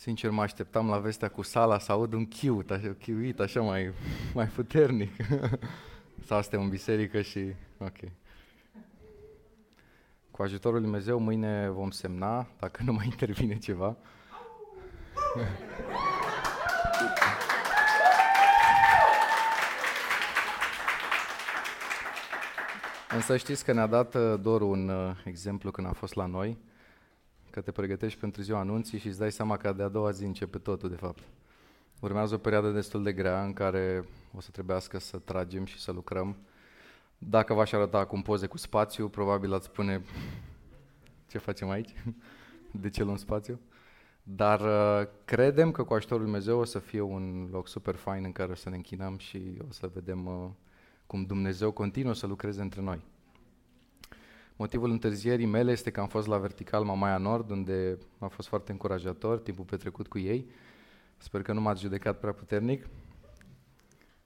Sincer, mă așteptam la vestea cu sala să aud un chiut, așa, chiuit, așa mai, mai puternic. Sau suntem în biserică și... Ok. Cu ajutorul Lui Dumnezeu, mâine vom semna, dacă nu mai intervine ceva. Însă știți că ne-a dat uh, doar un uh, exemplu când a fost la noi, că te pregătești pentru ziua anunții și îți dai seama că de-a doua zi începe totul, de fapt. Urmează o perioadă destul de grea în care o să trebuiască să tragem și să lucrăm. Dacă v-aș arăta acum poze cu spațiu, probabil ați spune ce facem aici, de ce luăm spațiu. Dar uh, credem că cu ajutorul Lui Dumnezeu o să fie un loc super fain în care o să ne închinăm și o să vedem uh, cum Dumnezeu continuă să lucreze între noi. Motivul întârzierii mele este că am fost la Vertical Mamaia Nord, unde a fost foarte încurajator timpul petrecut cu ei. Sper că nu m-ați judecat prea puternic.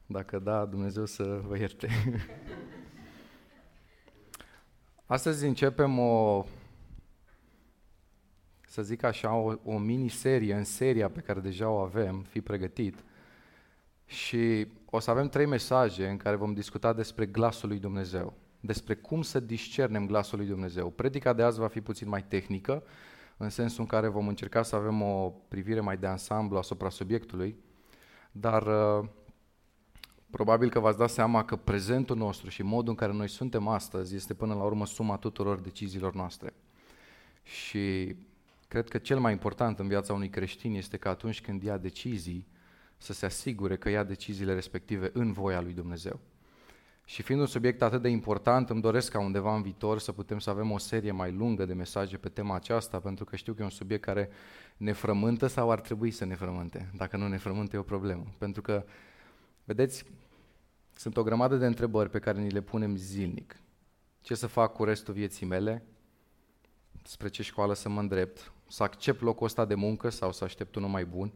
Dacă da, Dumnezeu să vă ierte. Astăzi începem o, să zic așa, o, o miniserie în seria pe care deja o avem, fi pregătit. Și o să avem trei mesaje în care vom discuta despre glasul lui Dumnezeu, despre cum să discernem glasul lui Dumnezeu. Predica de azi va fi puțin mai tehnică, în sensul în care vom încerca să avem o privire mai de ansamblu asupra subiectului, dar uh, probabil că v-ați dat seama că prezentul nostru și modul în care noi suntem astăzi este până la urmă suma tuturor deciziilor noastre. Și cred că cel mai important în viața unui creștin este că atunci când ia decizii, să se asigure că ia deciziile respective în voia lui Dumnezeu. Și fiind un subiect atât de important, îmi doresc ca undeva în viitor să putem să avem o serie mai lungă de mesaje pe tema aceasta, pentru că știu că e un subiect care ne frământă sau ar trebui să ne frământe. Dacă nu ne frământă, e o problemă. Pentru că, vedeți, sunt o grămadă de întrebări pe care ni le punem zilnic. Ce să fac cu restul vieții mele? Spre ce școală să mă îndrept? Să accept locul ăsta de muncă sau să aștept unul mai bun?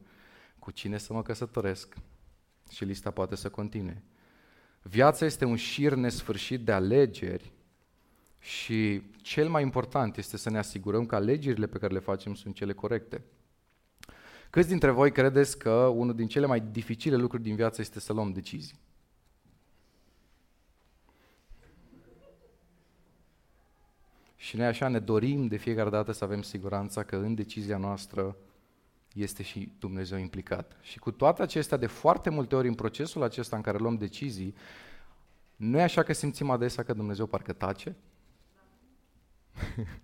Cu cine să mă căsătoresc? Și lista poate să continue. Viața este un șir nesfârșit de alegeri și cel mai important este să ne asigurăm că alegerile pe care le facem sunt cele corecte. Câți dintre voi credeți că unul din cele mai dificile lucruri din viață este să luăm decizii? Și noi așa ne dorim de fiecare dată să avem siguranța că în decizia noastră este și Dumnezeu implicat. Și cu toate acestea, de foarte multe ori în procesul acesta în care luăm decizii, nu e așa că simțim adesea că Dumnezeu parcă tace?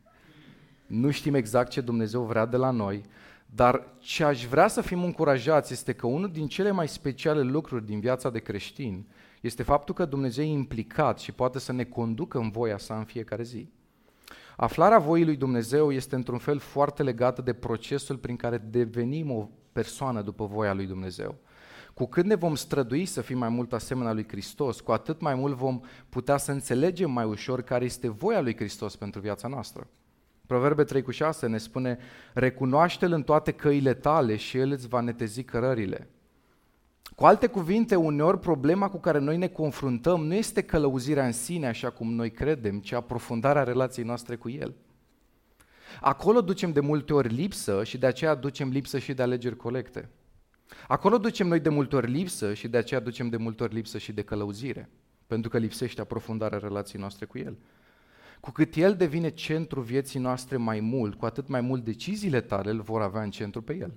nu știm exact ce Dumnezeu vrea de la noi, dar ce aș vrea să fim încurajați este că unul din cele mai speciale lucruri din viața de creștin este faptul că Dumnezeu e implicat și poate să ne conducă în voia sa în fiecare zi. Aflarea voii lui Dumnezeu este într-un fel foarte legată de procesul prin care devenim o persoană după voia lui Dumnezeu. Cu cât ne vom strădui să fim mai mult asemenea lui Hristos, cu atât mai mult vom putea să înțelegem mai ușor care este voia lui Hristos pentru viața noastră. Proverbe 3 cu 6 ne spune, recunoaște-L în toate căile tale și El îți va netezi cărările. Cu alte cuvinte, uneori problema cu care noi ne confruntăm nu este călăuzirea în sine, așa cum noi credem, ci aprofundarea relației noastre cu El. Acolo ducem de multe ori lipsă și de aceea ducem lipsă și de alegeri colecte. Acolo ducem noi de multe ori lipsă și de aceea ducem de multe ori lipsă și de călăuzire, pentru că lipsește aprofundarea relației noastre cu El. Cu cât El devine centru vieții noastre mai mult, cu atât mai mult deciziile tale îl vor avea în centru pe El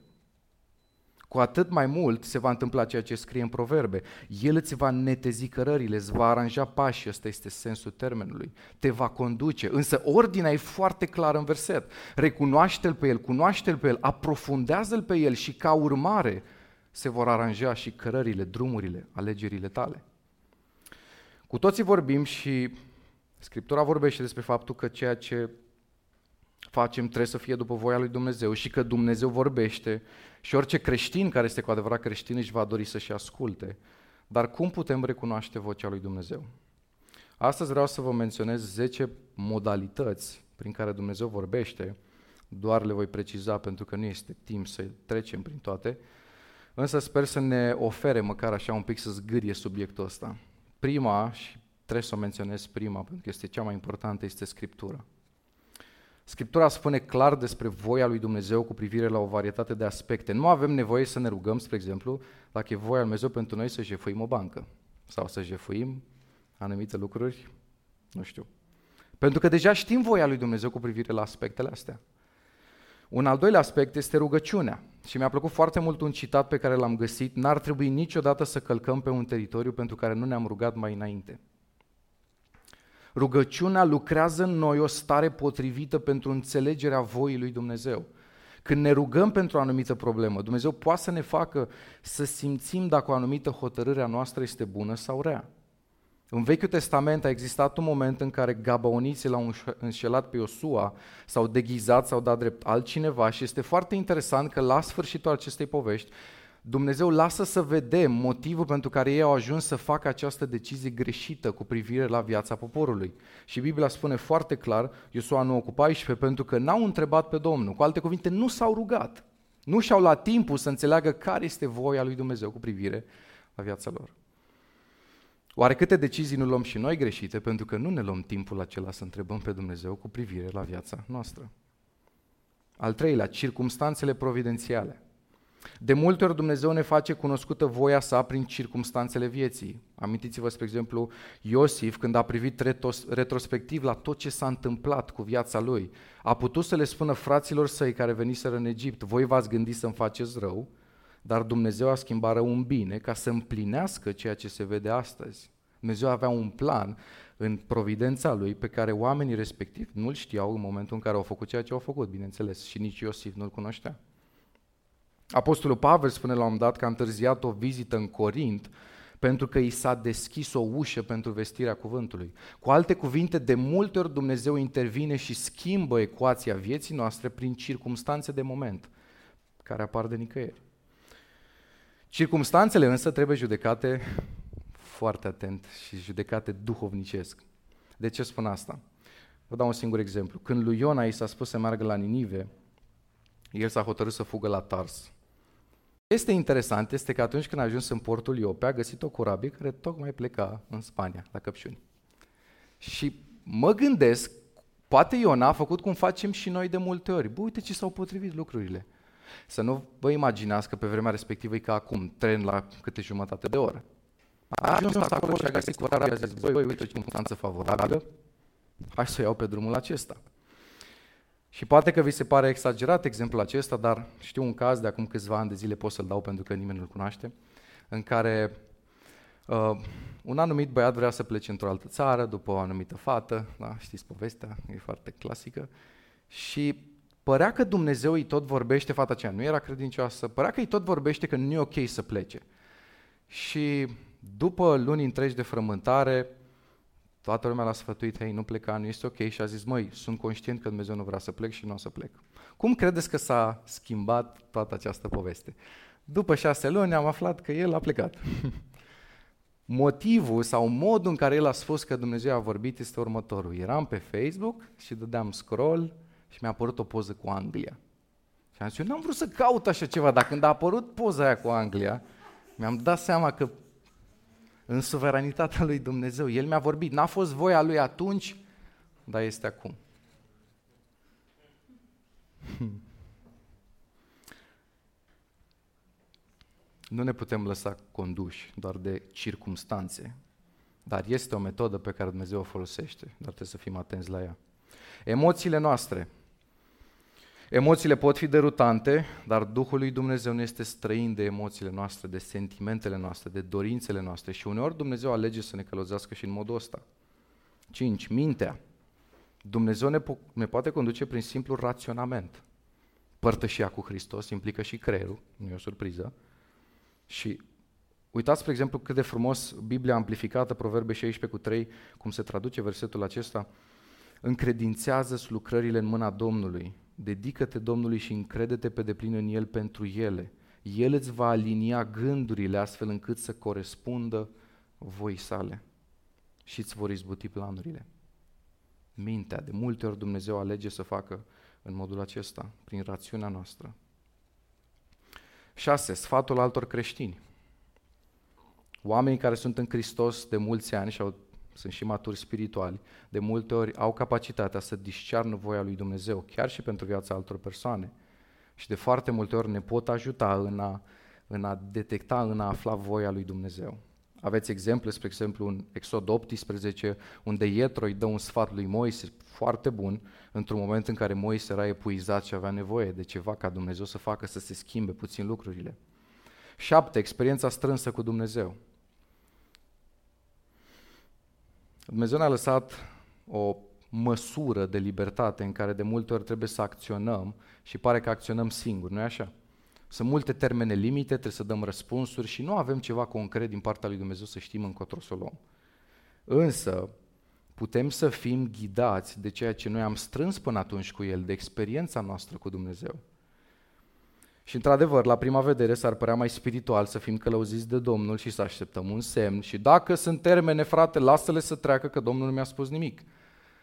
cu atât mai mult se va întâmpla ceea ce scrie în proverbe. El îți va netezi cărările, îți va aranja pașii, ăsta este sensul termenului, te va conduce. Însă ordinea e foarte clară în verset. Recunoaște-L pe El, cunoaște-L pe El, aprofundează-L pe El și ca urmare se vor aranja și cărările, drumurile, alegerile tale. Cu toții vorbim și Scriptura vorbește despre faptul că ceea ce facem trebuie să fie după voia lui Dumnezeu și că Dumnezeu vorbește și orice creștin care este cu adevărat creștin își va dori să-și asculte. Dar cum putem recunoaște vocea lui Dumnezeu? Astăzi vreau să vă menționez 10 modalități prin care Dumnezeu vorbește, doar le voi preciza pentru că nu este timp să trecem prin toate, însă sper să ne ofere măcar așa un pic să zgârie subiectul ăsta. Prima, și trebuie să o menționez prima pentru că este cea mai importantă, este Scriptura. Scriptura spune clar despre voia lui Dumnezeu cu privire la o varietate de aspecte. Nu avem nevoie să ne rugăm, spre exemplu, dacă e voia lui Dumnezeu pentru noi să jefuim o bancă sau să jefuim anumite lucruri, nu știu. Pentru că deja știm voia lui Dumnezeu cu privire la aspectele astea. Un al doilea aspect este rugăciunea. Și mi-a plăcut foarte mult un citat pe care l-am găsit. N-ar trebui niciodată să călcăm pe un teritoriu pentru care nu ne-am rugat mai înainte. Rugăciunea lucrează în noi o stare potrivită pentru înțelegerea voii lui Dumnezeu. Când ne rugăm pentru o anumită problemă, Dumnezeu poate să ne facă să simțim dacă o anumită hotărâre a noastră este bună sau rea. În Vechiul Testament a existat un moment în care gabaoniții l-au înșelat pe Iosua, s-au deghizat, s-au dat drept altcineva și este foarte interesant că la sfârșitul acestei povești Dumnezeu lasă să vedem motivul pentru care ei au ajuns să facă această decizie greșită cu privire la viața poporului. Și Biblia spune foarte clar, Iosua nu ocupa 14, pentru că n-au întrebat pe Domnul. Cu alte cuvinte, nu s-au rugat. Nu și-au luat timpul să înțeleagă care este voia lui Dumnezeu cu privire la viața lor. Oare câte decizii nu luăm și noi greșite pentru că nu ne luăm timpul acela să întrebăm pe Dumnezeu cu privire la viața noastră? Al treilea, circumstanțele providențiale. De multe ori Dumnezeu ne face cunoscută voia sa prin circumstanțele vieții. Amintiți-vă, spre exemplu, Iosif, când a privit retrospectiv la tot ce s-a întâmplat cu viața lui, a putut să le spună fraților săi care veniseră în Egipt, voi v-ați gândit să-mi faceți rău, dar Dumnezeu a schimbat rău în bine ca să împlinească ceea ce se vede astăzi. Dumnezeu avea un plan în providența lui pe care oamenii respectivi nu-l știau în momentul în care au făcut ceea ce au făcut, bineînțeles, și nici Iosif nu-l cunoștea. Apostolul Pavel spune la un moment dat că a întârziat o vizită în Corint pentru că i s-a deschis o ușă pentru vestirea cuvântului. Cu alte cuvinte, de multe ori Dumnezeu intervine și schimbă ecuația vieții noastre prin circumstanțe de moment, care apar de nicăieri. Circumstanțele însă trebuie judecate foarte atent și judecate duhovnicesc. De ce spun asta? Vă dau un singur exemplu. Când lui Iona i s-a spus să meargă la Ninive, el s-a hotărât să fugă la Tars. Este interesant este că atunci când a ajuns în portul Iope, a găsit o corabie care tocmai pleca în Spania, la Căpșuni. Și mă gândesc, poate Iona a făcut cum facem și noi de multe ori. Bă, uite ce s-au potrivit lucrurile. Să nu vă imaginați că pe vremea respectivă e ca acum, tren la câte jumătate de oră. A ajuns acolo și a găsit corabia, a zis, băi, uite ce circunstanță favorabilă, hai să o iau pe drumul acesta. Și poate că vi se pare exagerat exemplul acesta, dar știu un caz de acum câțiva ani de zile, pot să-l dau pentru că nimeni nu-l cunoaște, în care uh, un anumit băiat vrea să plece într-o altă țară după o anumită fată, da, știți povestea, e foarte clasică, și părea că Dumnezeu îi tot vorbește, fata aceea nu era credincioasă, părea că îi tot vorbește că nu e ok să plece. Și după luni întregi de frământare, Toată lumea l-a sfătuit, hei, nu pleca, nu este ok și a zis, măi, sunt conștient că Dumnezeu nu vrea să plec și nu o să plec. Cum credeți că s-a schimbat toată această poveste? După șase luni am aflat că el a plecat. Motivul sau modul în care el a spus că Dumnezeu a vorbit este următorul. Eram pe Facebook și dădeam scroll și mi-a apărut o poză cu Anglia. Și am zis, eu n-am vrut să caut așa ceva, dar când a apărut poza aia cu Anglia, mi-am dat seama că în suveranitatea lui Dumnezeu. El mi-a vorbit, n-a fost voia lui atunci, dar este acum. Nu ne putem lăsa conduși doar de circumstanțe, dar este o metodă pe care Dumnezeu o folosește, dar trebuie să fim atenți la ea. Emoțiile noastre Emoțiile pot fi derutante, dar Duhul lui Dumnezeu nu este străin de emoțiile noastre, de sentimentele noastre, de dorințele noastre și uneori Dumnezeu alege să ne călăuzească și în modul ăsta. 5. Mintea. Dumnezeu ne, po- ne poate conduce prin simplu raționament. Părtășia cu Hristos implică și creierul, nu e o surpriză. Și uitați, spre exemplu, cât de frumos Biblia amplificată, Proverbe 16 cu 3, cum se traduce versetul acesta, încredințează lucrările în mâna Domnului dedică-te Domnului și încrede-te pe deplin în El pentru ele. El îți va alinia gândurile astfel încât să corespundă voi sale și îți vor izbuti planurile. Mintea, de multe ori Dumnezeu alege să facă în modul acesta, prin rațiunea noastră. 6. Sfatul altor creștini. Oamenii care sunt în Hristos de mulți ani și au sunt și maturi spirituali, de multe ori au capacitatea să discearnă voia lui Dumnezeu, chiar și pentru viața altor persoane. Și de foarte multe ori ne pot ajuta în a, în a detecta, în a afla voia lui Dumnezeu. Aveți exemple, spre exemplu, în Exod 18, unde Ietro îi dă un sfat lui Moise foarte bun, într-un moment în care Moise era epuizat și avea nevoie de ceva ca Dumnezeu să facă să se schimbe puțin lucrurile. 7. Experiența strânsă cu Dumnezeu. Dumnezeu ne-a lăsat o măsură de libertate în care de multe ori trebuie să acționăm și pare că acționăm singuri, nu-i așa? Sunt multe termene limite, trebuie să dăm răspunsuri și nu avem ceva concret din partea lui Dumnezeu să știm încotro să o luăm. Însă, putem să fim ghidați de ceea ce noi am strâns până atunci cu El, de experiența noastră cu Dumnezeu. Și într-adevăr, la prima vedere s-ar părea mai spiritual să fim călăuziți de Domnul și să așteptăm un semn. Și dacă sunt termene, frate, lasă-le să treacă că Domnul nu mi-a spus nimic.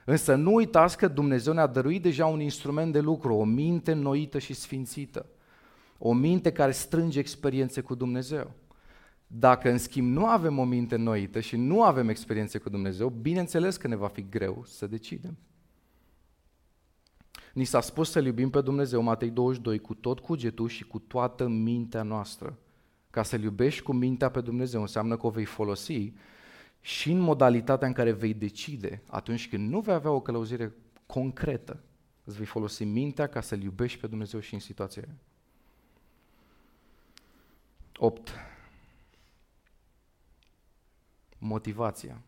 Însă nu uitați că Dumnezeu ne-a dăruit deja un instrument de lucru, o minte noită și sfințită. O minte care strânge experiențe cu Dumnezeu. Dacă în schimb nu avem o minte noită și nu avem experiențe cu Dumnezeu, bineînțeles că ne va fi greu să decidem. Ni s-a spus să iubim pe Dumnezeu, Matei 22, cu tot cugetul și cu toată mintea noastră. Ca să-L iubești cu mintea pe Dumnezeu înseamnă că o vei folosi și în modalitatea în care vei decide atunci când nu vei avea o călăuzire concretă. Îți vei folosi mintea ca să-L iubești pe Dumnezeu și în situația aia. 8. Motivația.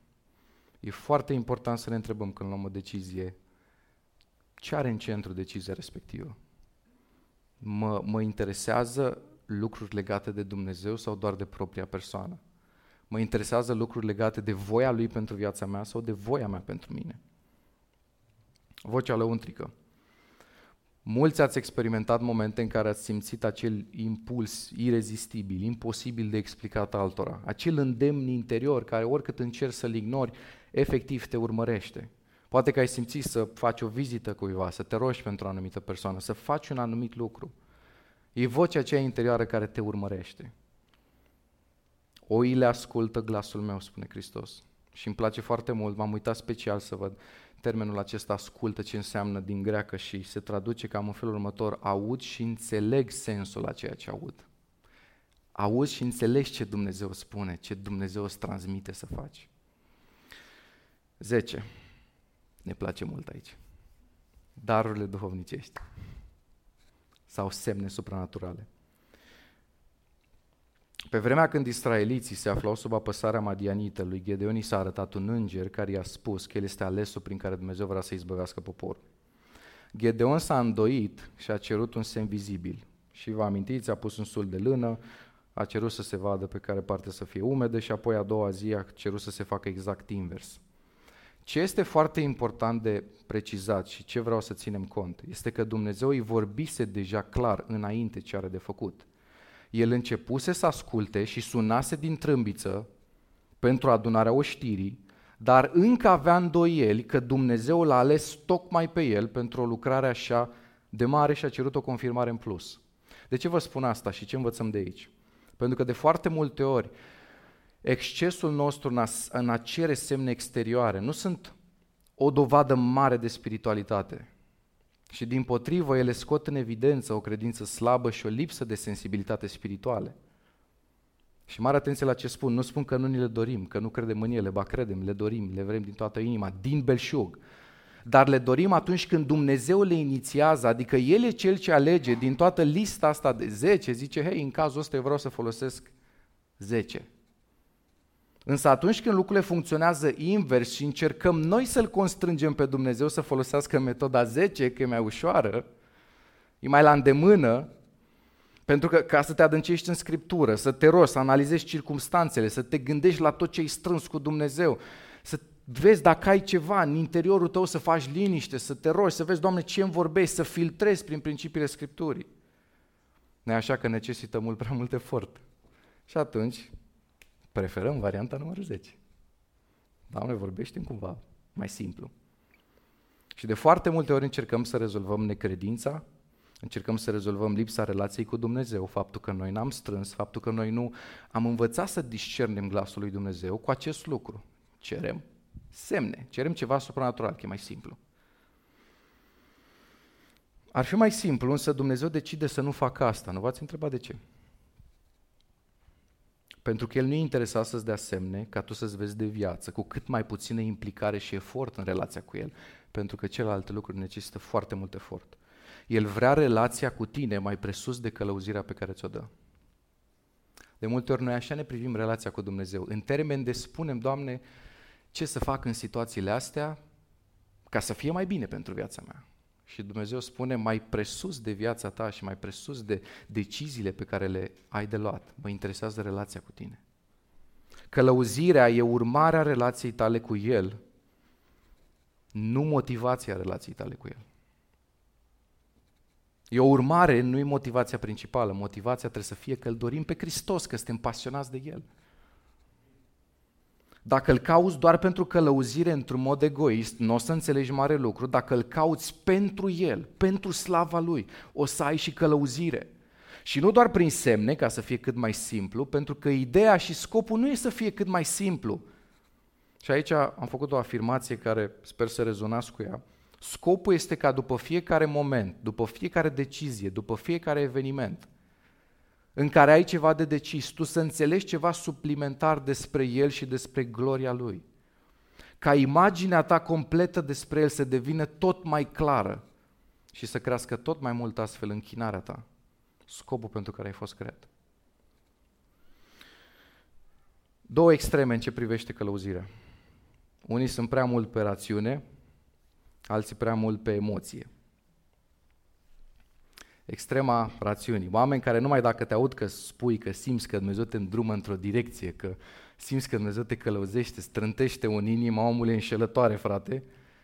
E foarte important să ne întrebăm când luăm o decizie ce are în centru decizia respectivă? Mă, mă interesează lucruri legate de Dumnezeu sau doar de propria persoană? Mă interesează lucruri legate de voia Lui pentru viața mea sau de voia mea pentru mine? Vocea lăuntrică. Mulți ați experimentat momente în care ați simțit acel impuls irezistibil, imposibil de explicat altora, acel îndemn interior care oricât încerci să-l ignori, efectiv te urmărește. Poate că ai simțit să faci o vizită cuiva, să te rogi pentru o anumită persoană, să faci un anumit lucru. E vocea aceea interioară care te urmărește. Oile ascultă glasul meu, spune Hristos. Și îmi place foarte mult, m-am uitat special să văd termenul acesta ascultă ce înseamnă din greacă și se traduce cam în felul următor, aud și înțeleg sensul la ceea ce aud. Auzi și înțelegi ce Dumnezeu spune, ce Dumnezeu îți transmite să faci. 10. Ne place mult aici. Darurile duhovnicești sau semne supranaturale. Pe vremea când israeliții se aflau sub apăsarea madianită, lui Gedeon i s-a arătat un înger care i-a spus că el este alesul prin care Dumnezeu vrea să izbăvească poporul. Gedeon s-a îndoit și a cerut un semn vizibil. Și vă amintiți, a pus un sul de lână, a cerut să se vadă pe care parte să fie umede și apoi a doua zi a cerut să se facă exact invers. Ce este foarte important de precizat și ce vreau să ținem cont este că Dumnezeu îi vorbise deja clar înainte ce are de făcut. El începuse să asculte și sunase din trâmbiță pentru adunarea oștirii, dar încă avea îndoieli că Dumnezeu l-a ales tocmai pe el pentru o lucrare așa de mare și a cerut o confirmare în plus. De ce vă spun asta și ce învățăm de aici? Pentru că de foarte multe ori excesul nostru în a, în a cere semne exterioare nu sunt o dovadă mare de spiritualitate. Și din potrivă, ele scot în evidență o credință slabă și o lipsă de sensibilitate spirituale. Și mare atenție la ce spun. Nu spun că nu ni le dorim, că nu credem în ele, ba credem, le dorim, le vrem din toată inima, din belșug. Dar le dorim atunci când Dumnezeu le inițiază, adică El e Cel ce alege din toată lista asta de 10, zice, hei, în cazul ăsta eu vreau să folosesc 10. Însă atunci când lucrurile funcționează invers și încercăm noi să-L constrângem pe Dumnezeu să folosească metoda 10, că e mai ușoară, e mai la îndemână, pentru că ca să te adâncești în Scriptură, să te rogi, să analizezi circumstanțele, să te gândești la tot ce ai strâns cu Dumnezeu, să vezi dacă ai ceva în interiorul tău, să faci liniște, să te rogi, să vezi, Doamne, ce îmi vorbești, să filtrezi prin principiile Scripturii. nu e așa că necesită mult prea mult efort. Și atunci Preferăm varianta numărul 10. Doamne, vorbește cumva mai simplu. Și de foarte multe ori încercăm să rezolvăm necredința, încercăm să rezolvăm lipsa relației cu Dumnezeu, faptul că noi n-am strâns, faptul că noi nu am învățat să discernem glasul lui Dumnezeu cu acest lucru. Cerem Semne. Cerem ceva supranatural, că e mai simplu. Ar fi mai simplu, însă Dumnezeu decide să nu facă asta. Nu v-ați întrebat de ce? Pentru că El nu e interesat să-ți dea semne ca tu să-ți vezi de viață, cu cât mai puțină implicare și efort în relația cu El, pentru că celelalte lucruri necesită foarte mult efort. El vrea relația cu tine mai presus de călăuzirea pe care ți-o dă. De multe ori noi așa ne privim relația cu Dumnezeu. În termen de spunem, Doamne, ce să fac în situațiile astea ca să fie mai bine pentru viața mea. Și Dumnezeu spune mai presus de viața ta și mai presus de deciziile pe care le ai de luat. Mă interesează relația cu tine. Călăuzirea e urmarea relației tale cu El, nu motivația relației tale cu El. E o urmare, nu e motivația principală. Motivația trebuie să fie că îl dorim pe Hristos, că suntem pasionați de El. Dacă îl cauți doar pentru călăuzire într-un mod egoist, nu o să înțelegi mare lucru. Dacă îl cauți pentru El, pentru slava Lui, o să ai și călăuzire. Și nu doar prin semne, ca să fie cât mai simplu, pentru că ideea și scopul nu e să fie cât mai simplu. Și aici am făcut o afirmație care sper să rezonați cu ea. Scopul este ca după fiecare moment, după fiecare decizie, după fiecare eveniment, în care ai ceva de decis, tu să înțelegi ceva suplimentar despre El și despre gloria Lui. Ca imaginea ta completă despre El să devină tot mai clară și să crească tot mai mult astfel închinarea ta, scopul pentru care ai fost creat. Două extreme în ce privește călăuzirea. Unii sunt prea mult pe rațiune, alții prea mult pe emoție extrema rațiunii. Oameni care numai dacă te aud că spui că simți că Dumnezeu te îndrumă într-o direcție, că simți că Dumnezeu te călăuzește, strântește un inima omului înșelătoare, frate,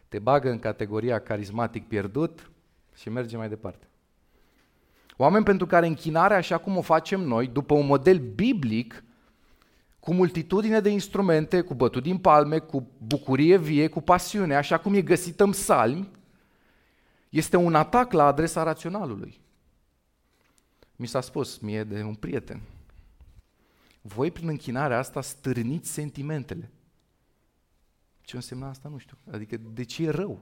te bagă în categoria carismatic pierdut și merge mai departe. Oameni pentru care închinarea, așa cum o facem noi, după un model biblic, cu multitudine de instrumente, cu bătut din palme, cu bucurie vie, cu pasiune, așa cum e găsită în psalmi, este un atac la adresa raționalului. Mi s-a spus mie de un prieten, voi prin închinarea asta stârniți sentimentele. Ce înseamnă asta? Nu știu. Adică de ce e rău?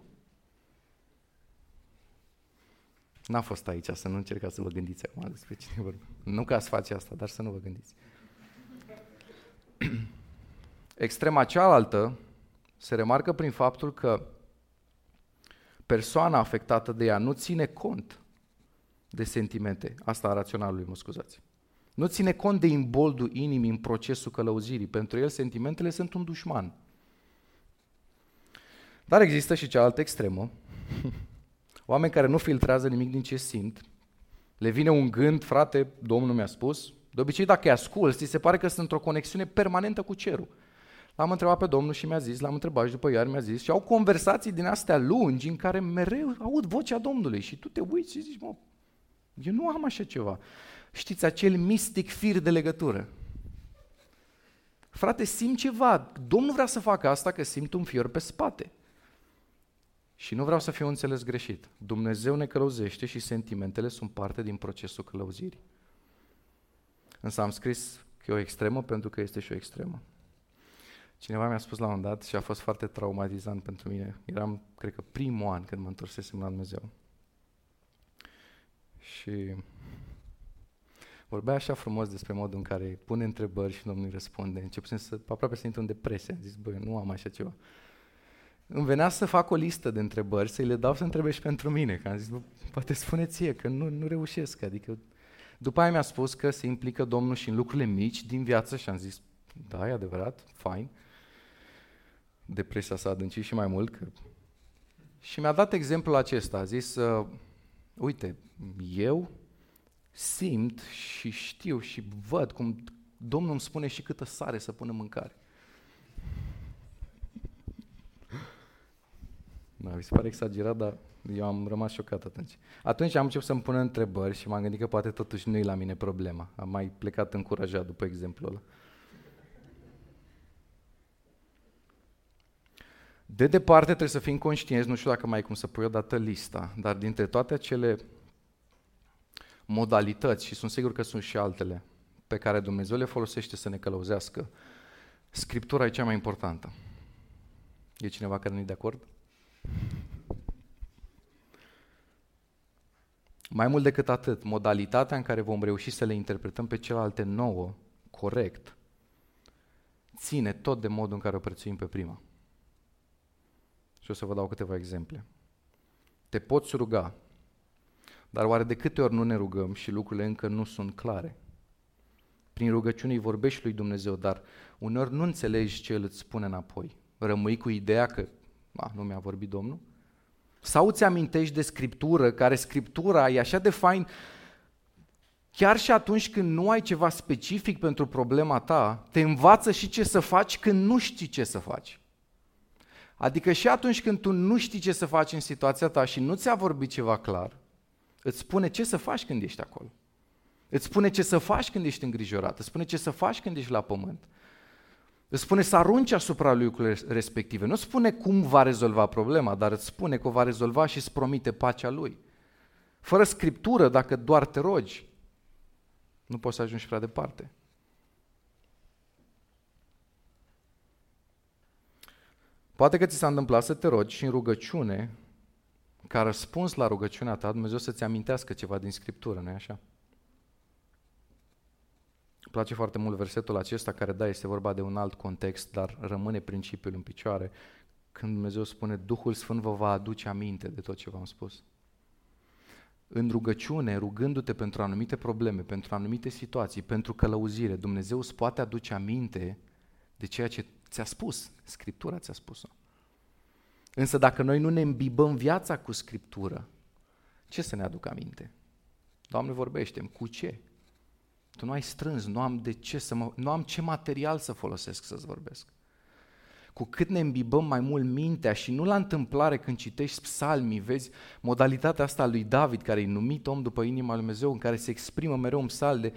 N-a fost aici să nu încercați să vă gândiți acum despre cine vorbim. Nu că ați face asta, dar să nu vă gândiți. Extrema cealaltă se remarcă prin faptul că persoana afectată de ea nu ține cont de sentimente, asta a raționalului, mă scuzați. Nu ține cont de imboldul inimii în procesul călăuzirii. Pentru el sentimentele sunt un dușman. Dar există și cealaltă extremă. Oameni care nu filtrează nimic din ce simt. Le vine un gând, frate, Domnul mi-a spus. De obicei, dacă îi asculți, ți se pare că sunt într-o conexiune permanentă cu cerul. L-am întrebat pe Domnul și mi-a zis, l-am întrebat și după iar mi-a zis și au conversații din astea lungi în care mereu aud vocea Domnului și tu te uiți și zici, mă, eu nu am așa ceva. Știți, acel mistic fir de legătură. Frate, simt ceva. Domnul vrea să facă asta că simt un fior pe spate. Și nu vreau să fiu înțeles greșit. Dumnezeu ne călăuzește și sentimentele sunt parte din procesul călăuzirii. Însă am scris că e o extremă pentru că este și o extremă. Cineva mi-a spus la un dat și a fost foarte traumatizant pentru mine. Eram, cred că, primul an când mă întorsesem la Dumnezeu. Și vorbea așa frumos despre modul în care pune întrebări și Domnul îi răspunde. Începusem să, aproape să intru în depresie. Am zis, băi, nu am așa ceva. Îmi venea să fac o listă de întrebări, să-i le dau să întrebe și pentru mine. Că am zis, bă, poate spune ție, că nu, nu reușesc. Adică, după aia mi-a spus că se implică Domnul și în lucrurile mici din viață și am zis, da, e adevărat, fine depresia s-a adâncit și mai mult. Că... Și mi-a dat exemplul acesta, a zis, uh, uite, eu simt și știu și văd cum Domnul îmi spune și câtă sare să pună mâncare. Da, mi se pare exagerat, dar eu am rămas șocat atunci. Atunci am început să-mi pun întrebări și m-am gândit că poate totuși nu e la mine problema. Am mai plecat încurajat după exemplul ăla. De departe trebuie să fim conștienți, nu știu dacă mai e cum să pui odată lista, dar dintre toate acele modalități, și sunt sigur că sunt și altele, pe care Dumnezeu le folosește să ne călăuzească, Scriptura e cea mai importantă. E cineva care nu e de acord? Mai mult decât atât, modalitatea în care vom reuși să le interpretăm pe celelalte nouă corect ține tot de modul în care o prețuim pe prima. Și o să vă dau câteva exemple. Te poți ruga, dar oare de câte ori nu ne rugăm și lucrurile încă nu sunt clare? Prin rugăciune îi vorbești lui Dumnezeu, dar uneori nu înțelegi ce El îți spune înapoi. Rămâi cu ideea că a, nu mi-a vorbit Domnul? Sau îți amintești de Scriptură, care Scriptura e așa de fain, chiar și atunci când nu ai ceva specific pentru problema ta, te învață și ce să faci când nu știi ce să faci. Adică și atunci când tu nu știi ce să faci în situația ta și nu ți-a vorbit ceva clar, îți spune ce să faci când ești acolo. Îți spune ce să faci când ești îngrijorat, îți spune ce să faci când ești la pământ. Îți spune să arunci asupra lui lucrurile respective. Nu spune cum va rezolva problema, dar îți spune că o va rezolva și îți promite pacea lui. Fără scriptură, dacă doar te rogi, nu poți să ajungi prea departe. Poate că ți s-a întâmplat să te rogi și în rugăciune, ca răspuns la rugăciunea ta, Dumnezeu să-ți amintească ceva din Scriptură, nu-i așa? Îmi place foarte mult versetul acesta care, da, este vorba de un alt context, dar rămâne principiul în picioare, când Dumnezeu spune, Duhul Sfânt vă va aduce aminte de tot ce v-am spus. În rugăciune, rugându-te pentru anumite probleme, pentru anumite situații, pentru călăuzire, Dumnezeu îți poate aduce aminte de ceea ce ți-a spus, Scriptura ți-a spus-o. Însă dacă noi nu ne îmbibăm viața cu Scriptură, ce să ne aducă aminte? Doamne, vorbește cu ce? Tu nu ai strâns, nu am de ce să mă, nu am ce material să folosesc să-ți vorbesc. Cu cât ne îmbibăm mai mult mintea și nu la întâmplare când citești psalmii, vezi modalitatea asta lui David, care e numit om după inima lui Dumnezeu, în care se exprimă mereu un psal de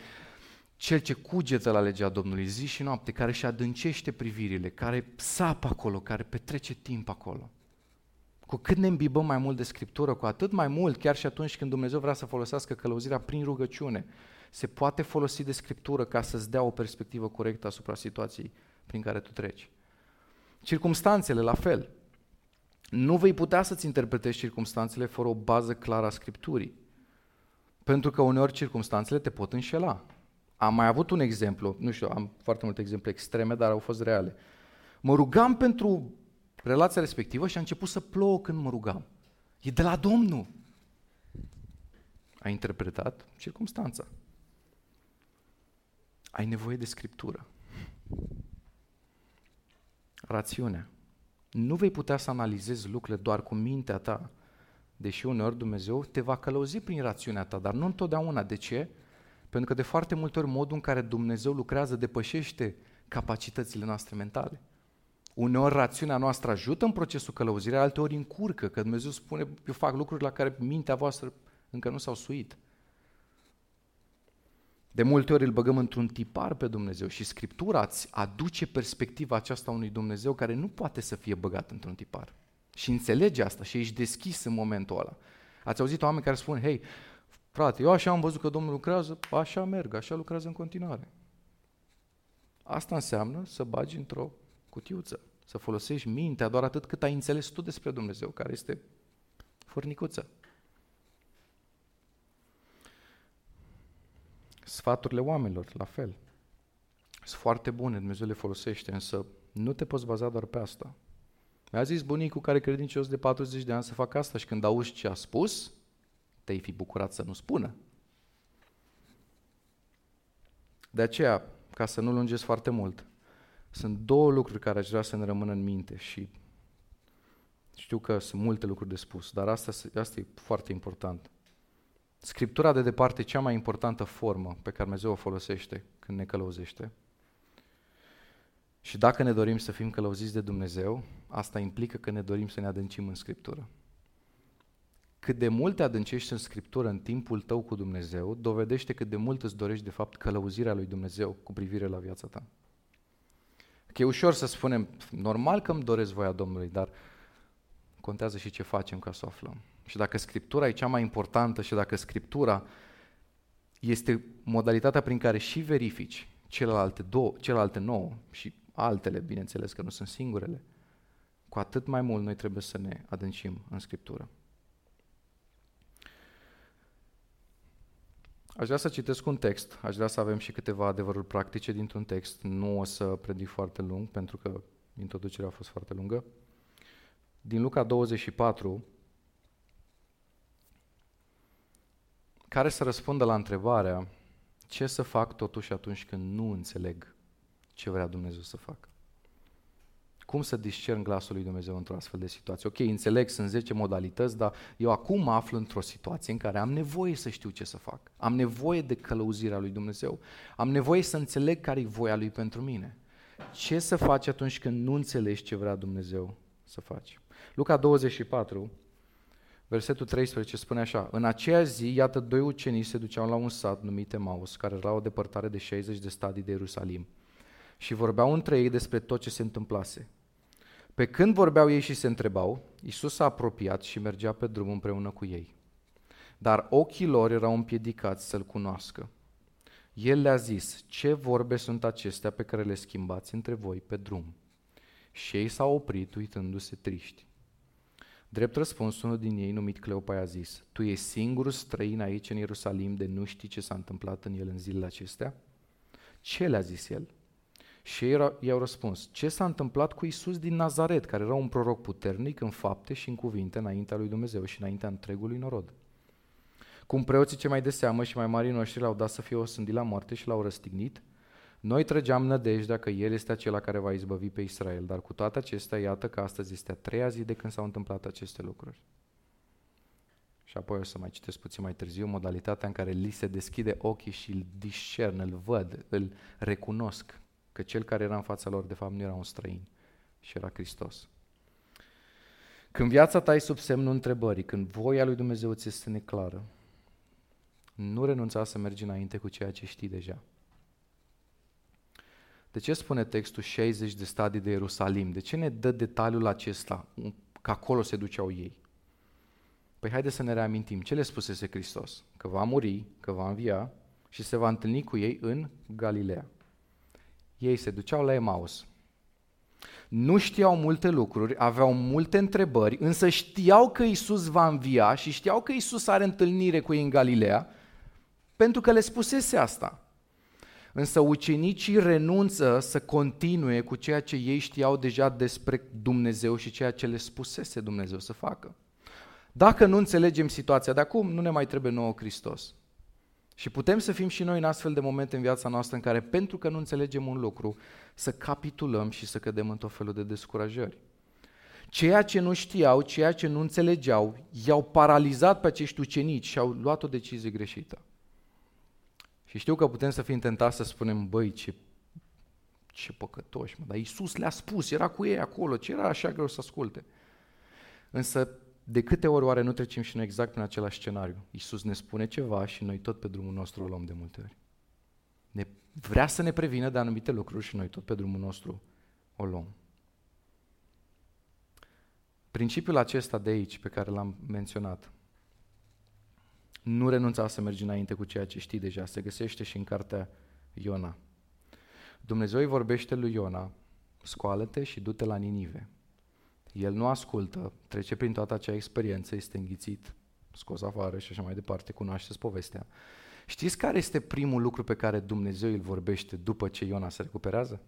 cel ce cugetă la legea Domnului zi și noapte, care își adâncește privirile, care sapă acolo, care petrece timp acolo. Cu cât ne îmbibăm mai mult de Scriptură, cu atât mai mult, chiar și atunci când Dumnezeu vrea să folosească călăuzirea prin rugăciune, se poate folosi de Scriptură ca să-ți dea o perspectivă corectă asupra situației prin care tu treci. Circumstanțele, la fel. Nu vei putea să-ți interpretezi circumstanțele fără o bază clară a Scripturii. Pentru că uneori circumstanțele te pot înșela. Am mai avut un exemplu, nu știu, am foarte multe exemple extreme, dar au fost reale. Mă rugam pentru relația respectivă și a început să plouă când mă rugam. E de la Domnul. A interpretat circumstanța. Ai nevoie de scriptură. Rațiunea. Nu vei putea să analizezi lucrurile doar cu mintea ta, deși uneori Dumnezeu te va călăuzi prin rațiunea ta, dar nu întotdeauna. De ce? Pentru că de foarte multe ori modul în care Dumnezeu lucrează depășește capacitățile noastre mentale. Uneori rațiunea noastră ajută în procesul călăuzirii, alteori încurcă, că Dumnezeu spune, eu fac lucruri la care mintea voastră încă nu s-au suit. De multe ori îl băgăm într-un tipar pe Dumnezeu și Scriptura îți aduce perspectiva aceasta unui Dumnezeu care nu poate să fie băgat într-un tipar. Și înțelege asta și ești deschis în momentul ăla. Ați auzit oameni care spun, hei, frate, eu așa am văzut că Domnul lucrează, așa merg, așa lucrează în continuare. Asta înseamnă să bagi într-o cutiuță, să folosești mintea doar atât cât ai înțeles tu despre Dumnezeu, care este furnicuță. Sfaturile oamenilor, la fel. Sunt foarte bune, Dumnezeu le folosește, însă nu te poți baza doar pe asta. Mi-a zis bunicul care credincios de 40 de ani să facă asta și când auzi ce a spus, te-ai fi bucurat să nu spună. De aceea, ca să nu lungesc foarte mult, sunt două lucruri care aș vrea să ne rămână în minte și știu că sunt multe lucruri de spus, dar asta, asta e foarte important. Scriptura de departe e cea mai importantă formă pe care Dumnezeu o folosește când ne călăuzește. Și dacă ne dorim să fim călăuziți de Dumnezeu, asta implică că ne dorim să ne adâncim în Scriptură. Cât de mult te adâncești în Scriptură în timpul tău cu Dumnezeu, dovedește cât de mult îți dorești de fapt călăuzirea lui Dumnezeu cu privire la viața ta. Că e ușor să spunem, normal că îmi doresc voia Domnului, dar contează și ce facem ca să o aflăm. Și dacă Scriptura e cea mai importantă și dacă Scriptura este modalitatea prin care și verifici celelalte, două, celelalte nouă și altele, bineînțeles că nu sunt singurele, cu atât mai mult noi trebuie să ne adâncim în Scriptură. Aș vrea să citesc un text, aș vrea să avem și câteva adevăruri practice dintr-un text. Nu o să predic foarte lung, pentru că introducerea a fost foarte lungă. Din Luca 24, care să răspundă la întrebarea ce să fac totuși atunci când nu înțeleg ce vrea Dumnezeu să facă. Cum să discern glasul lui Dumnezeu într-o astfel de situație? Ok, înțeleg, sunt 10 modalități, dar eu acum mă aflu într-o situație în care am nevoie să știu ce să fac. Am nevoie de călăuzirea lui Dumnezeu. Am nevoie să înțeleg care e voia lui pentru mine. Ce să faci atunci când nu înțelegi ce vrea Dumnezeu să faci? Luca 24, versetul 13 spune așa, În aceea zi, iată, doi ucenici se duceau la un sat numit Emaus, care era o depărtare de 60 de stadii de Ierusalim și vorbeau între ei despre tot ce se întâmplase. Pe când vorbeau ei și se întrebau, Isus s-a apropiat și mergea pe drum împreună cu ei. Dar ochii lor erau împiedicați să-L cunoască. El le-a zis, ce vorbe sunt acestea pe care le schimbați între voi pe drum? Și ei s-au oprit uitându-se triști. Drept răspuns, unul din ei, numit Cleopa, a zis, Tu ești singurul străin aici în Ierusalim de nu știi ce s-a întâmplat în el în zilele acestea? Ce le-a zis el? Și ei i-au răspuns, ce s-a întâmplat cu Isus din Nazaret, care era un proroc puternic în fapte și în cuvinte înaintea lui Dumnezeu și înaintea întregului norod. Cum preoții ce mai de seamă și mai mari noștri l-au dat să fie osândit la moarte și l-au răstignit, noi trăgeam nădejdea că El este acela care va izbăvi pe Israel, dar cu toate acestea, iată că astăzi este a treia zi de când s-au întâmplat aceste lucruri. Și apoi o să mai citesc puțin mai târziu modalitatea în care li se deschide ochii și îl discern, îl văd, îl recunosc că cel care era în fața lor de fapt nu era un străin și era Hristos. Când viața ta e sub semnul întrebării, când voia lui Dumnezeu ți este neclară, nu renunța să mergi înainte cu ceea ce știi deja. De ce spune textul 60 de stadii de Ierusalim? De ce ne dă detaliul acesta, că acolo se duceau ei? Păi haide să ne reamintim ce le spusese Hristos, că va muri, că va învia și se va întâlni cu ei în Galileea. Ei se duceau la Emaus. Nu știau multe lucruri, aveau multe întrebări, însă știau că Isus va învia și știau că Isus are întâlnire cu ei în Galileea, pentru că le spusese asta. Însă ucenicii renunță să continue cu ceea ce ei știau deja despre Dumnezeu și ceea ce le spusese Dumnezeu să facă. Dacă nu înțelegem situația de acum, nu ne mai trebuie nouă Hristos. Și putem să fim și noi în astfel de momente în viața noastră în care, pentru că nu înțelegem un lucru, să capitulăm și să cădem în tot felul de descurajări. Ceea ce nu știau, ceea ce nu înțelegeau, i-au paralizat pe acești ucenici și au luat o decizie greșită. Și știu că putem să fim tentați să spunem, băi, ce, ce păcătoși, mă, dar Iisus le-a spus, era cu ei acolo, ce era așa greu să asculte? Însă de câte ori oare nu trecem și noi exact în același scenariu? Iisus ne spune ceva și noi tot pe drumul nostru o luăm de multe ori. Ne vrea să ne prevină de anumite lucruri și noi tot pe drumul nostru o luăm. Principiul acesta de aici, pe care l-am menționat, nu renunța să mergi înainte cu ceea ce știi deja, se găsește și în cartea Iona. Dumnezeu îi vorbește lui Iona, scoală-te și du-te la Ninive. El nu ascultă, trece prin toată acea experiență, este înghițit, scos afară și așa mai departe, cunoașteți povestea. Știți care este primul lucru pe care Dumnezeu îl vorbește după ce Iona se recuperează?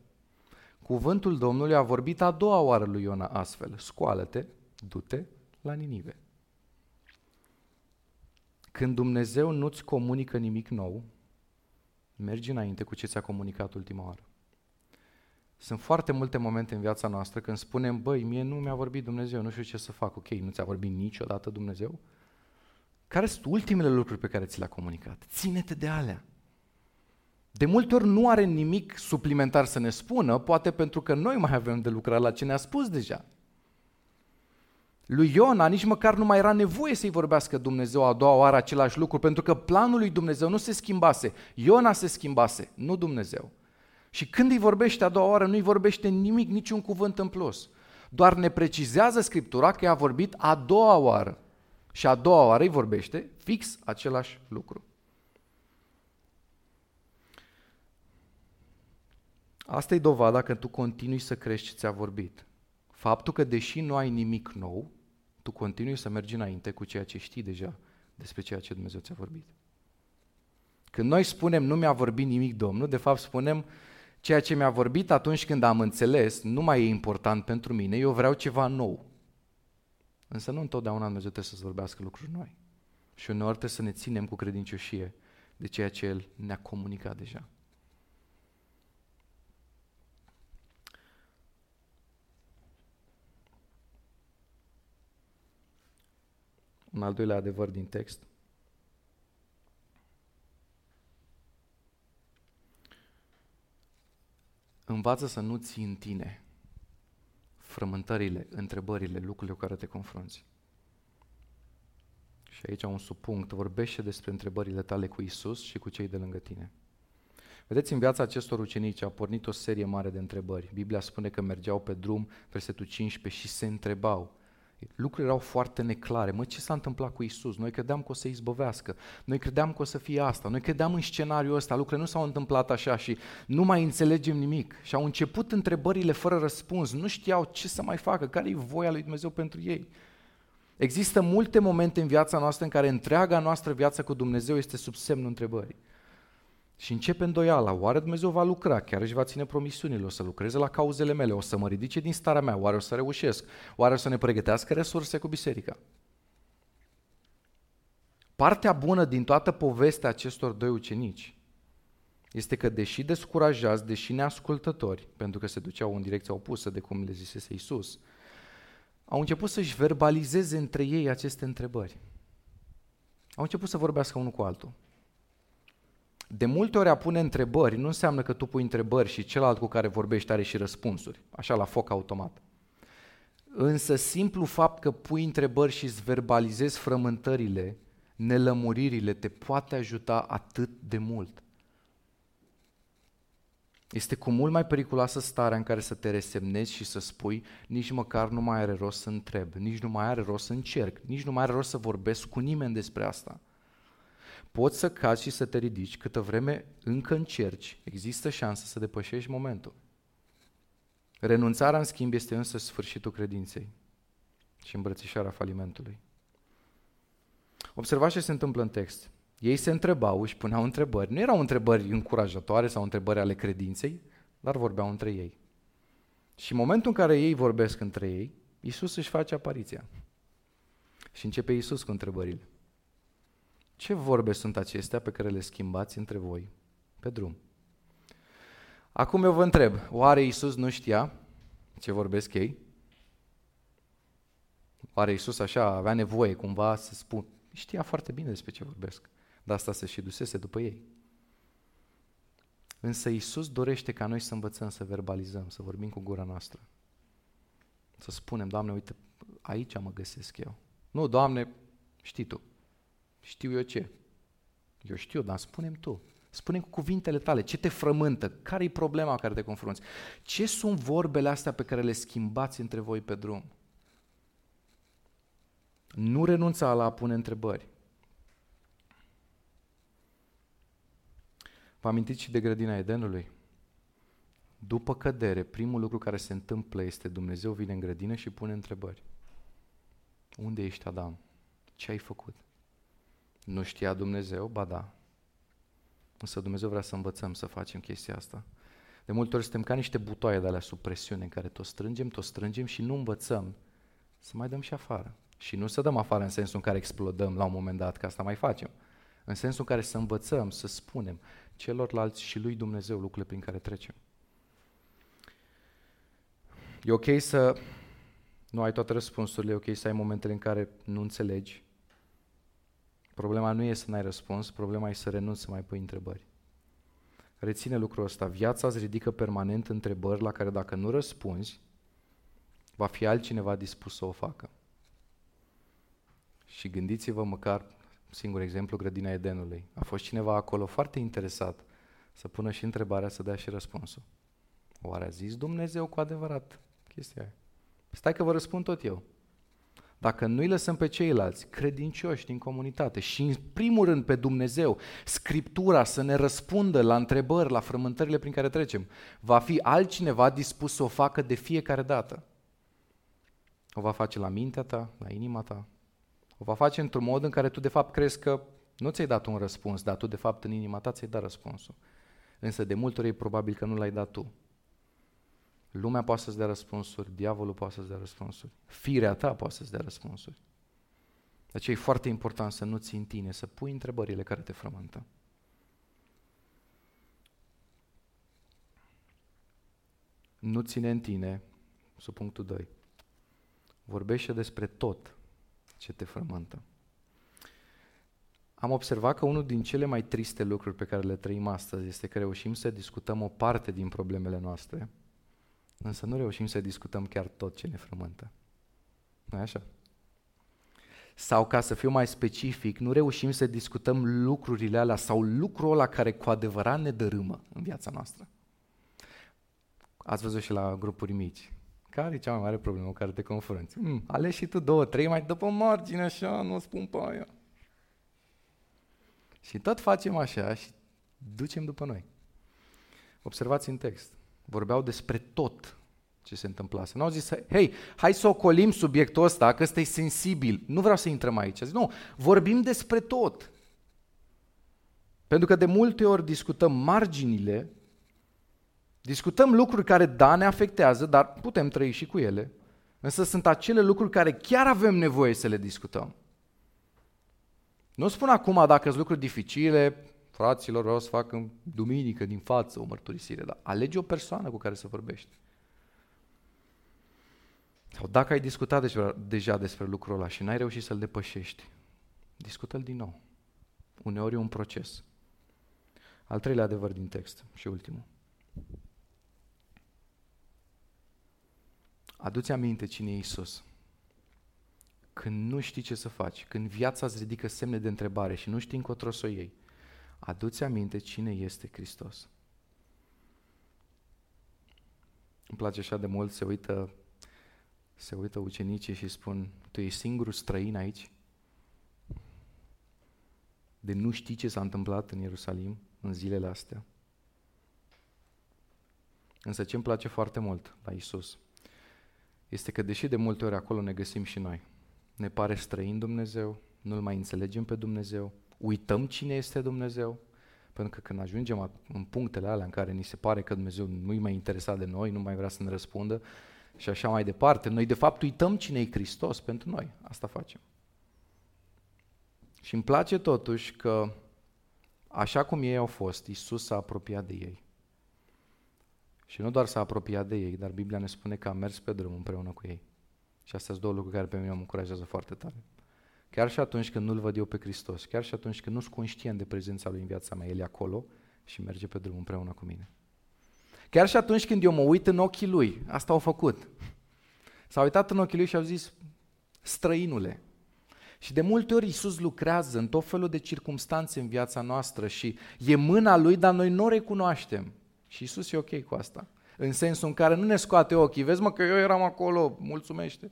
Cuvântul Domnului a vorbit a doua oară lui Iona astfel, scoală-te, du-te la Ninive. Când Dumnezeu nu-ți comunică nimic nou, mergi înainte cu ce ți-a comunicat ultima oară. Sunt foarte multe momente în viața noastră când spunem, băi, mie nu mi-a vorbit Dumnezeu, nu știu ce să fac. Ok, nu ți-a vorbit niciodată Dumnezeu? Care sunt ultimele lucruri pe care ți le-a comunicat? Ține-te de alea. De multe ori nu are nimic suplimentar să ne spună, poate pentru că noi mai avem de lucrat la ce ne-a spus deja. Lui Iona nici măcar nu mai era nevoie să-i vorbească Dumnezeu a doua oară același lucru, pentru că planul lui Dumnezeu nu se schimbase. Iona se schimbase, nu Dumnezeu. Și când îi vorbește a doua oară, nu îi vorbește nimic, niciun cuvânt în plus. Doar ne precizează Scriptura că i-a vorbit a doua oară. Și a doua oară îi vorbește fix același lucru. Asta e dovada că tu continui să crești ce ți-a vorbit faptul că deși nu ai nimic nou, tu continui să mergi înainte cu ceea ce știi deja despre ceea ce Dumnezeu ți-a vorbit. Când noi spunem nu mi-a vorbit nimic Domnul, de fapt spunem ceea ce mi-a vorbit atunci când am înțeles nu mai e important pentru mine, eu vreau ceva nou. Însă nu întotdeauna Dumnezeu trebuie să-ți vorbească lucruri noi. Și uneori trebuie să ne ținem cu credincioșie de ceea ce El ne-a comunicat deja. Un al doilea adevăr din text. Învață să nu ții în tine frământările, întrebările, lucrurile cu care te confrunți. Și aici un subpunct, vorbește despre întrebările tale cu Isus și cu cei de lângă tine. Vedeți, în viața acestor ucenici a pornit o serie mare de întrebări. Biblia spune că mergeau pe drum, versetul 15, și se întrebau, Lucrurile erau foarte neclare. Mă, ce s-a întâmplat cu Isus? Noi credeam că o să izbăvească. Noi credeam că o să fie asta. Noi credeam în scenariul ăsta. Lucrurile nu s-au întâmplat așa și nu mai înțelegem nimic. Și au început întrebările fără răspuns. Nu știau ce să mai facă, care e voia lui Dumnezeu pentru ei. Există multe momente în viața noastră în care întreaga noastră viață cu Dumnezeu este sub semnul întrebării. Și începe îndoiala, oare Dumnezeu va lucra, chiar își va ține promisiunile, o să lucreze la cauzele mele, o să mă ridice din starea mea, oare o să reușesc, oare o să ne pregătească resurse cu biserica. Partea bună din toată povestea acestor doi ucenici este că deși descurajați, deși neascultători, pentru că se duceau în direcția opusă de cum le zisese Isus, au început să-și verbalizeze între ei aceste întrebări. Au început să vorbească unul cu altul. De multe ori a pune întrebări nu înseamnă că tu pui întrebări și celălalt cu care vorbești are și răspunsuri, așa la foc automat. Însă simplu fapt că pui întrebări și îți verbalizezi frământările, nelămuririle, te poate ajuta atât de mult. Este cu mult mai periculoasă starea în care să te resemnezi și să spui nici măcar nu mai are rost să întreb, nici nu mai are rost să încerc, nici nu mai are rost să vorbesc cu nimeni despre asta poți să cazi și să te ridici câtă vreme încă încerci, există șansă să depășești momentul. Renunțarea, în schimb, este însă sfârșitul credinței și îmbrățișarea falimentului. Observați ce se întâmplă în text. Ei se întrebau, își puneau întrebări. Nu erau întrebări încurajatoare sau întrebări ale credinței, dar vorbeau între ei. Și în momentul în care ei vorbesc între ei, Isus își face apariția. Și începe Isus cu întrebările. Ce vorbe sunt acestea pe care le schimbați între voi pe drum? Acum eu vă întreb, oare Iisus nu știa ce vorbesc ei? Oare Iisus așa avea nevoie cumva să spun? Știa foarte bine despre ce vorbesc, dar asta se și dusese după ei. Însă Iisus dorește ca noi să învățăm să verbalizăm, să vorbim cu gura noastră. Să spunem, Doamne, uite, aici mă găsesc eu. Nu, Doamne, știi Tu. Știu eu ce. Eu știu, dar spunem tu. spune cu cuvintele tale, ce te frământă, care e problema care te confrunți, ce sunt vorbele astea pe care le schimbați între voi pe drum. Nu renunța la a pune întrebări. Vă amintiți și de grădina Edenului? După cădere, primul lucru care se întâmplă este Dumnezeu vine în grădină și pune întrebări. Unde ești, Adam? Ce ai făcut? Nu știa Dumnezeu? Ba da. Însă Dumnezeu vrea să învățăm să facem chestia asta. De multe ori suntem ca niște butoaie de alea sub presiune în care tot strângem, tot strângem și nu învățăm să mai dăm și afară. Și nu să dăm afară în sensul în care explodăm la un moment dat, că asta mai facem. În sensul în care să învățăm, să spunem celorlalți și lui Dumnezeu lucrurile prin care trecem. E ok să nu ai toate răspunsurile, e ok să ai momentele în care nu înțelegi, Problema nu e să n-ai răspuns, problema e să renunți să mai pui întrebări. Reține lucrul ăsta. Viața îți ridică permanent întrebări la care dacă nu răspunzi, va fi altcineva dispus să o facă. Și gândiți-vă măcar, singur exemplu, grădina Edenului. A fost cineva acolo foarte interesat să pună și întrebarea, să dea și răspunsul. Oare a zis Dumnezeu cu adevărat chestia aia? Stai că vă răspund tot eu dacă nu îi lăsăm pe ceilalți credincioși din comunitate și în primul rând pe Dumnezeu, Scriptura să ne răspundă la întrebări, la frământările prin care trecem, va fi altcineva dispus să o facă de fiecare dată. O va face la mintea ta, la inima ta. O va face într-un mod în care tu de fapt crezi că nu ți-ai dat un răspuns, dar tu de fapt în inima ta ți-ai dat răspunsul. Însă de multe ori e probabil că nu l-ai dat tu. Lumea poate să-ți dea răspunsuri, diavolul poate să-ți dea răspunsuri, firea ta poate să-ți dea răspunsuri. De aceea e foarte important să nu ții în tine, să pui întrebările care te frământă. Nu ține în tine, sub punctul 2. Vorbește despre tot ce te frământă. Am observat că unul din cele mai triste lucruri pe care le trăim astăzi este că reușim să discutăm o parte din problemele noastre, însă nu reușim să discutăm chiar tot ce ne frământă. nu așa? Sau ca să fiu mai specific, nu reușim să discutăm lucrurile alea sau lucrul ăla care cu adevărat ne dărâmă în viața noastră. Ați văzut și la grupuri mici. Care e cea mai mare problemă cu care te confrunți? Mm, alegi și tu două, trei mai după margine așa, nu spun pe aia. Și tot facem așa și ducem după noi. Observați în text. Vorbeau despre tot ce se întâmplase. Nu au zis, hei, hai să ocolim subiectul ăsta, că ăsta e sensibil. Nu vreau să intrăm aici. Zic, nu, vorbim despre tot. Pentru că de multe ori discutăm marginile, discutăm lucruri care, da, ne afectează, dar putem trăi și cu ele. Însă sunt acele lucruri care chiar avem nevoie să le discutăm. Nu spun acum dacă sunt lucruri dificile, fraților, vreau să fac în duminică din față o mărturisire, dar alege o persoană cu care să vorbești. Sau dacă ai discutat deja, deja despre lucrul ăla și n-ai reușit să-l depășești, discută-l din nou. Uneori e un proces. Al treilea adevăr din text și ultimul. Adu-ți aminte cine e Isus. Când nu știi ce să faci, când viața îți ridică semne de întrebare și nu știi încotro să o iei, adu-ți aminte cine este Hristos. Îmi place așa de mult, se uită, se uită ucenicii și spun, tu ești singurul străin aici? De nu știi ce s-a întâmplat în Ierusalim în zilele astea? Însă ce îmi place foarte mult la Isus este că deși de multe ori acolo ne găsim și noi, ne pare străin Dumnezeu, nu-L mai înțelegem pe Dumnezeu, uităm cine este Dumnezeu, pentru că când ajungem în punctele alea în care ni se pare că Dumnezeu nu-i mai interesat de noi, nu mai vrea să ne răspundă și așa mai departe, noi de fapt uităm cine e Hristos pentru noi. Asta facem. Și îmi place totuși că așa cum ei au fost, Isus s-a apropiat de ei. Și nu doar s-a apropiat de ei, dar Biblia ne spune că a mers pe drum împreună cu ei. Și astea sunt două lucruri care pe mine mă încurajează foarte tare. Chiar și atunci când nu-L văd eu pe Hristos, chiar și atunci când nu sunt conștient de prezența Lui în viața mea, El e acolo și merge pe drum împreună cu mine. Chiar și atunci când eu mă uit în ochii Lui, asta au făcut. S-a uitat în ochii Lui și au zis, străinule. Și de multe ori Iisus lucrează în tot felul de circumstanțe în viața noastră și e mâna Lui, dar noi nu o recunoaștem. Și Iisus e ok cu asta în sensul în care nu ne scoate ochii, vezi mă că eu eram acolo, mulțumește.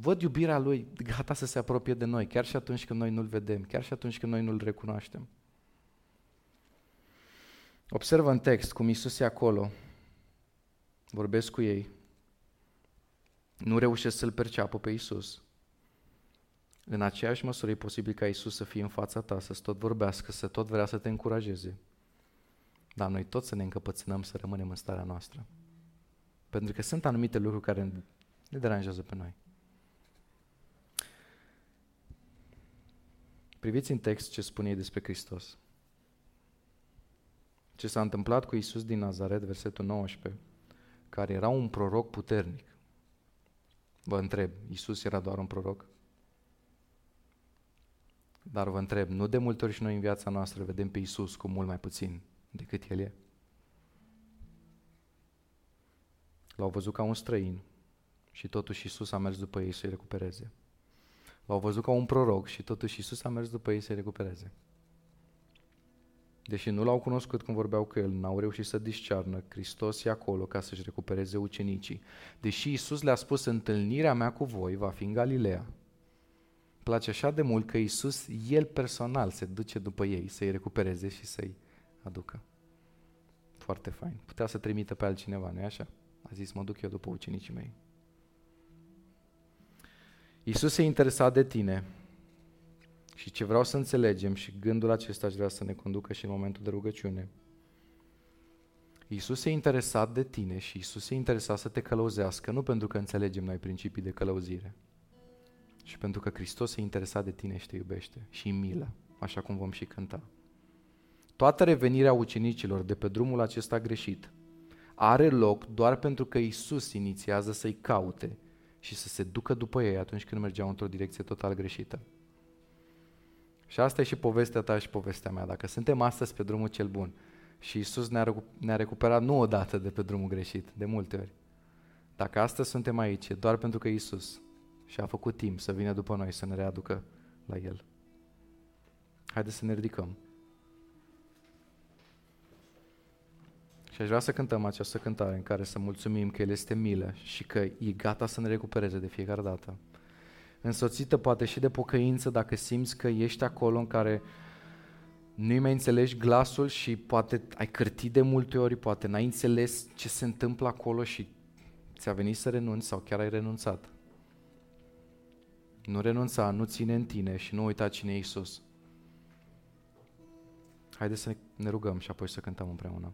Văd iubirea Lui gata să se apropie de noi, chiar și atunci când noi nu-L vedem, chiar și atunci când noi nu-L recunoaștem. Observă în text cum Iisus e acolo, vorbesc cu ei, nu reușesc să-L perceapă pe Iisus. În aceeași măsură e posibil ca Iisus să fie în fața ta, să tot vorbească, să tot vrea să te încurajeze. Dar noi toți să ne încăpățânăm să rămânem în starea noastră. Pentru că sunt anumite lucruri care ne deranjează pe noi. Priviți în text ce spune ei despre Hristos. Ce s-a întâmplat cu Isus din Nazaret, versetul 19, care era un proroc puternic. Vă întreb, Isus era doar un proroc? Dar vă întreb, nu de multe ori și noi în viața noastră vedem pe Isus cu mult mai puțin decât el e. L-au văzut ca un străin și totuși Isus a mers după ei să-i recupereze. L-au văzut ca un proroc și totuși Isus a mers după ei să-i recupereze. Deși nu l-au cunoscut când vorbeau cu el, n-au reușit să discearnă, Hristos e acolo ca să-și recupereze ucenicii. Deși Isus le-a spus, întâlnirea mea cu voi va fi în Galileea. Place așa de mult că Isus, El personal, se duce după ei să-i recupereze și să-i aducă. Foarte fain. Putea să trimită pe altcineva, nu-i așa? A zis, mă duc eu după ucenicii mei. Iisus e interesat de tine și ce vreau să înțelegem și gândul acesta aș vrea să ne conducă și în momentul de rugăciune. Iisus e interesat de tine și Iisus e interesat să te călăuzească, nu pentru că înțelegem noi principii de călăuzire, și pentru că Hristos e interesat de tine și te iubește și milă, așa cum vom și cânta. Toată revenirea ucenicilor de pe drumul acesta greșit are loc doar pentru că Isus inițiază să-i caute și să se ducă după ei atunci când mergeau într-o direcție total greșită. Și asta e și povestea ta și povestea mea. Dacă suntem astăzi pe drumul cel bun și Isus ne-a, ne recuperat nu odată de pe drumul greșit, de multe ori. Dacă astăzi suntem aici, doar pentru că Isus și-a făcut timp să vină după noi să ne readucă la El. Haideți să ne ridicăm. Și aș vrea să cântăm această cântare în care să mulțumim că El este milă și că e gata să ne recupereze de fiecare dată. Însoțită poate și de pocăință dacă simți că ești acolo în care nu mai înțelegi glasul și poate ai cârtit de multe ori, poate n-ai înțeles ce se întâmplă acolo și ți-a venit să renunți sau chiar ai renunțat. Nu renunța, nu ține în tine și nu uita cine e Isus. Haideți să ne rugăm și apoi să cântăm împreună.